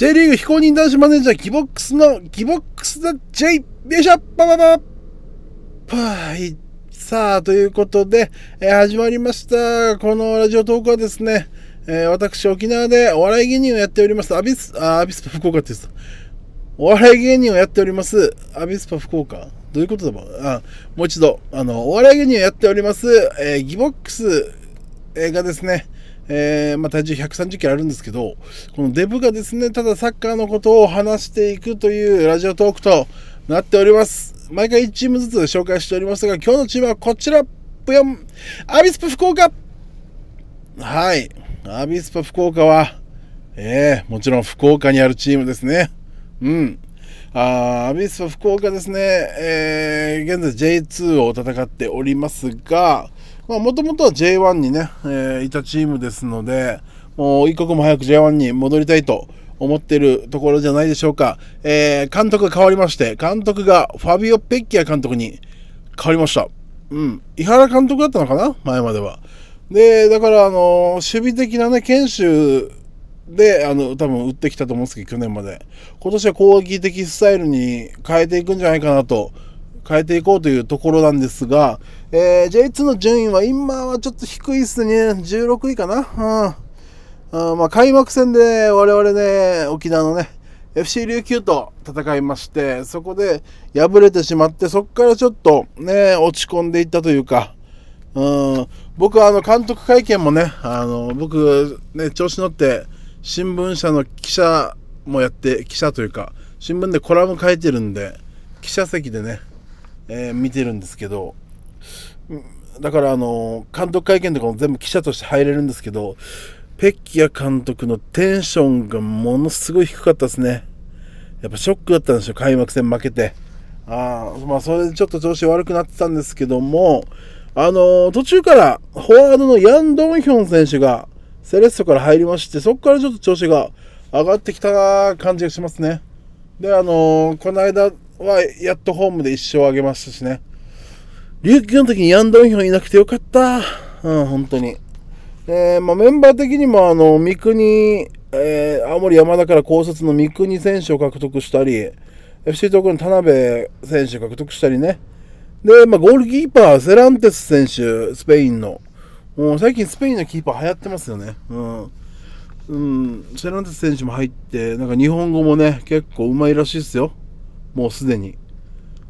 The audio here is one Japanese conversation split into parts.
J リーグ非公認男子マネージャーギボックスのギボックスだ J! よいしょパパパパはい。さあ、ということで、えー始まりました。このラジオトークはですね、えー私、沖縄でお笑い芸人をやっております、アビス、あ、アビスパ福岡って言ってた。お笑い芸人をやっております、アビスパ福岡。どういうことだもあ、もう一度、あの、お笑い芸人をやっております、えーギボックスえーがですね、えーまあ、体重130キロあるんですけど、このデブがですね、ただサッカーのことを話していくというラジオトークとなっております。毎回1チームずつ紹介しておりますが、今日のチームはこちら、ぷよん、アビスパ福岡はい。アビスパ福岡は、ええもちろん福岡にあるチームですね。うん。あアビスパ福岡ですね、えー現在 J2 を戦っておりますが、もともとは J1 にね、えーいたチームですので、もう一刻も早く J1 に戻りたいと思ってるところじゃないでしょうか。えー監督が変わりまして、監督がファビオ・ペッキア監督に変わりました。うん。井原監督だったのかな？前までは。で、だから、あの守備的なね、研修で、あの、多分打ってきたと思うんですけど、去年まで。今年は攻撃的スタイルに変えていくんじゃないかなと、変えていこうというところなんですが、えー J2 の順位は今はちょっと低いですね。16位かな。うん。うんまあ、開幕戦で我々ね、沖縄のね、FC 琉球と戦いまして、そこで敗れてしまって、そこからちょっとね、落ち込んでいったというか、うん、僕はあの監督会見もね、あの僕、ね、調子乗って新聞社の記者もやって、記者というか、新聞でコラム書いてるんで、記者席でね、えー見てるんですけど、だからあの監督会見とかも全部記者として入れるんですけど、ペッキア監督のテンションがものすごい低かったですね。やっぱショックだったんですよ、開幕戦負けて。あまあ、それでちょっと調子悪くなってたんですけども、あのー途中からフォワードのヤン・ドンヒョン選手がセレッソから入りまして、そこからちょっと調子が上がってきた感じがしますね。で、あのーこの間はやっとホームで一勝上げましたしね。琉球の時にヤン・ドンヒョンいなくてよかった。うん、本当に。えーまあ、メンバー的にも、あの、三国、えー青森山田から高卒の三国選手を獲得したり、FC 東京の田辺選手を獲得したりね。で、まあ、ゴールキーパー、セランテス選手、スペインの。もう最近スペインのキーパー流行ってますよね。うん。うん、セランテス選手も入って、なんか日本語もね、結構うまいらしいですよ。もうすでに。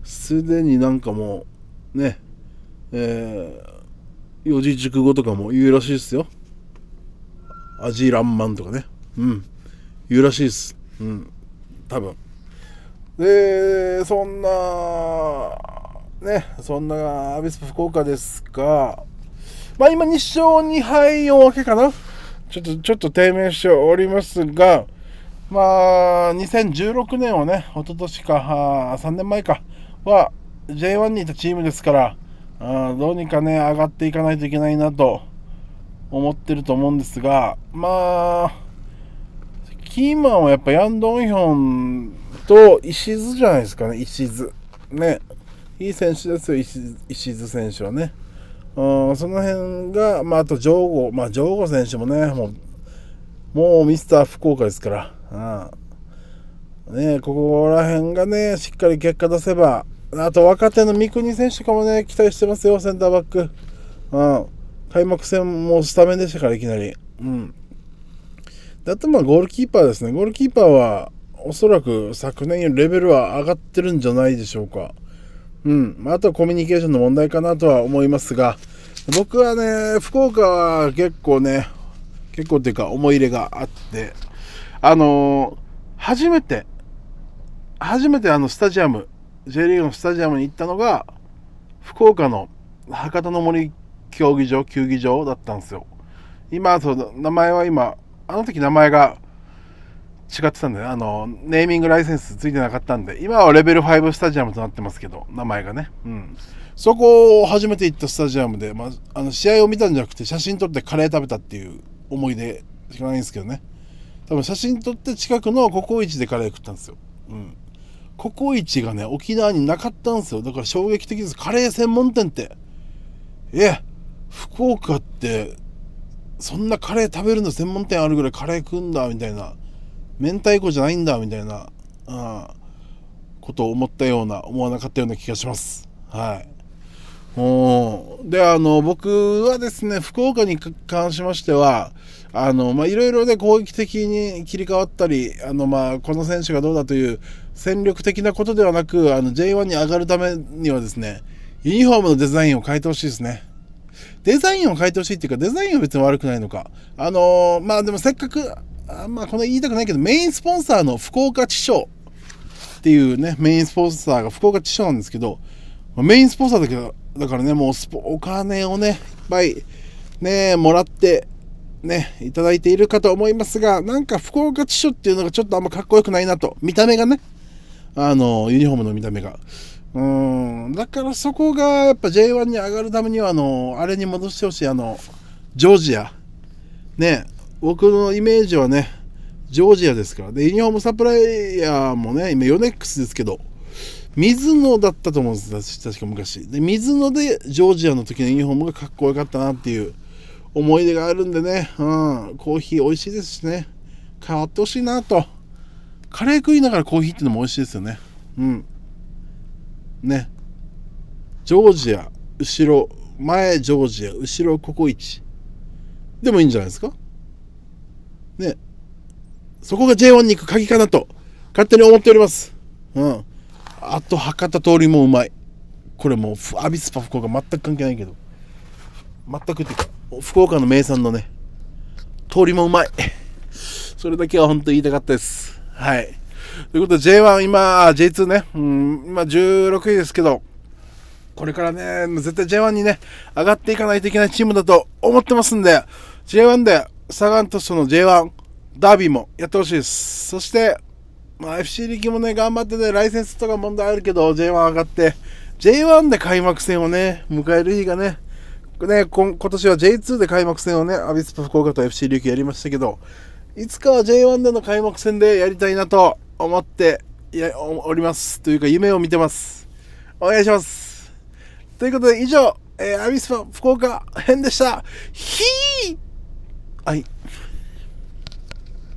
すでになんかもう、ね、えー、四字熟語とかも言うらしいですよ。アジランマンとかね。うん。言うらしいです。うん。多分。で、そんな、ね、そんなアビスパ福岡ですが、まあ今2勝2敗4分けかな。ちょっと、ちょっと低迷しておりますが、まあ、2016年はね、一昨年か、3年前か、は J1 にいたチームですから、あどうにかね、上がっていかないといけないなと思ってると思うんですが、まあ、キーマンはやっぱヤン・ドンヒョンと石津じゃないですかね、石津。ね。いい選手ですよ、石石津選手はね。うん、その辺が、まあ、あと、ジョーゴ、まあ、ジョーゴ選手もね、もう、もうミスター福岡ですから、うん、ね、ここら辺がね、しっかり結果出せば、あと若手の三國選手とかもね、期待してますよ、センターバック。うん、開幕戦もスタメンでしたから、いきなり。うん。であと、まあ、ゴールキーパーですね。ゴールキーパーは、おそらく昨年よりレベルは上がってるんじゃないでしょうか。うん。まあ、あとはコミュニケーションの問題かなとは思いますが、僕はね、福岡は結構ね、結構っていうか思い入れがあって、あの初めて、初めてあのスタジアム、J リーグのスタジアムに行ったのが、福岡の博多の森競技場、球技場だったんですよ。今、そう名前は今、あの時名前が違ってたんで、ね、あの、ネーミングライセンスついてなかったんで、今はレベル5スタジアムとなってますけど、名前がね。うん。そこを初めて行ったスタジアムで、まあ、あの試合を見たんじゃなくて、写真撮ってカレー食べたっていう思い出しかないんですけどね。多分写真撮って近くのココイチでカレー食ったんですよ。うん。ココイチがね、沖縄になかったんですよ。だから衝撃的です。カレー専門店って。え、福岡って、そんなカレー食べるの専門店あるぐらいカレー食うんだ、みたいな明太子じゃないんだ、みたいな、あことを思ったような、思わなかったような気がします。はい。で、あの、僕はですね、福岡に関しましては、あの、まあ、いろいろね、攻撃的に切り替わったり、あの、まあ、この選手がどうだという戦力的なことではなく、あの、J1 に上がるためにはですね、ユニフォームのデザインを変えてほしいですね。デザインを変えてほしいっていうか、デザインは別に悪くないのか。あのまあでもせっかく、あまあこの言いたくないけど、メインスポンサーの福岡地所っていうね、メインスポンサーが福岡地所なんですけど、メインスポンサーだけど、だからね、もうお金をね、いっぱいね、もらって、ね、いただいているかと思いますが、なんか福岡地所っていうのがちょっとあんまかっこよくないなと。見た目がね、あの、ユニフォームの見た目が。うん、だからそこがやっぱ J1 に上がるためには、あの、あれに戻してほしい、あの、ジョージア。ね、僕のイメージはね、ジョージアですから。で、ユニフォームサプライヤーもね、今ヨネックスですけど、水野だったと思うんです確か昔。で、水野でジョージアの時のユニフォームがかっこよかったなっていう思い出があるんでね、うん、コーヒー美味しいですしね、変わってほしいなと。カレー食いながらコーヒーっていうのも美味しいですよね。うん。ね。ジョージア、後ろ、前ジョージア、後ろココイチ。でもいいんじゃないですか？ね。そこが J1 に行く鍵かなと、勝手に思っております。うん。あと博多通りもうまい。これもうアビスパ福岡全く関係ないけど。全くっていうか福岡の名産のね通りもうまい。それだけは本当言いたかったです。はい。ということで J1 今 J2 ね、うん、今16位ですけどこれからね絶対 J1 にね上がっていかないといけないチームだと思ってますんで J1 でサガン鳥栖の J1 ダービーもやってほしいです。そしてまあ、FC 力もね、頑張ってね、ライセンスとか問題あるけど、J1 上がって、J1 で開幕戦をね、迎える日がね、ね今年は J2 で開幕戦をね、アビスパ福岡と FC 力やりましたけど、いつかは J1 での開幕戦でやりたいなと思ってやおります。というか、夢を見てます。お願いします。ということで、以上、えー、アビスパ福岡編でした。ひーはい。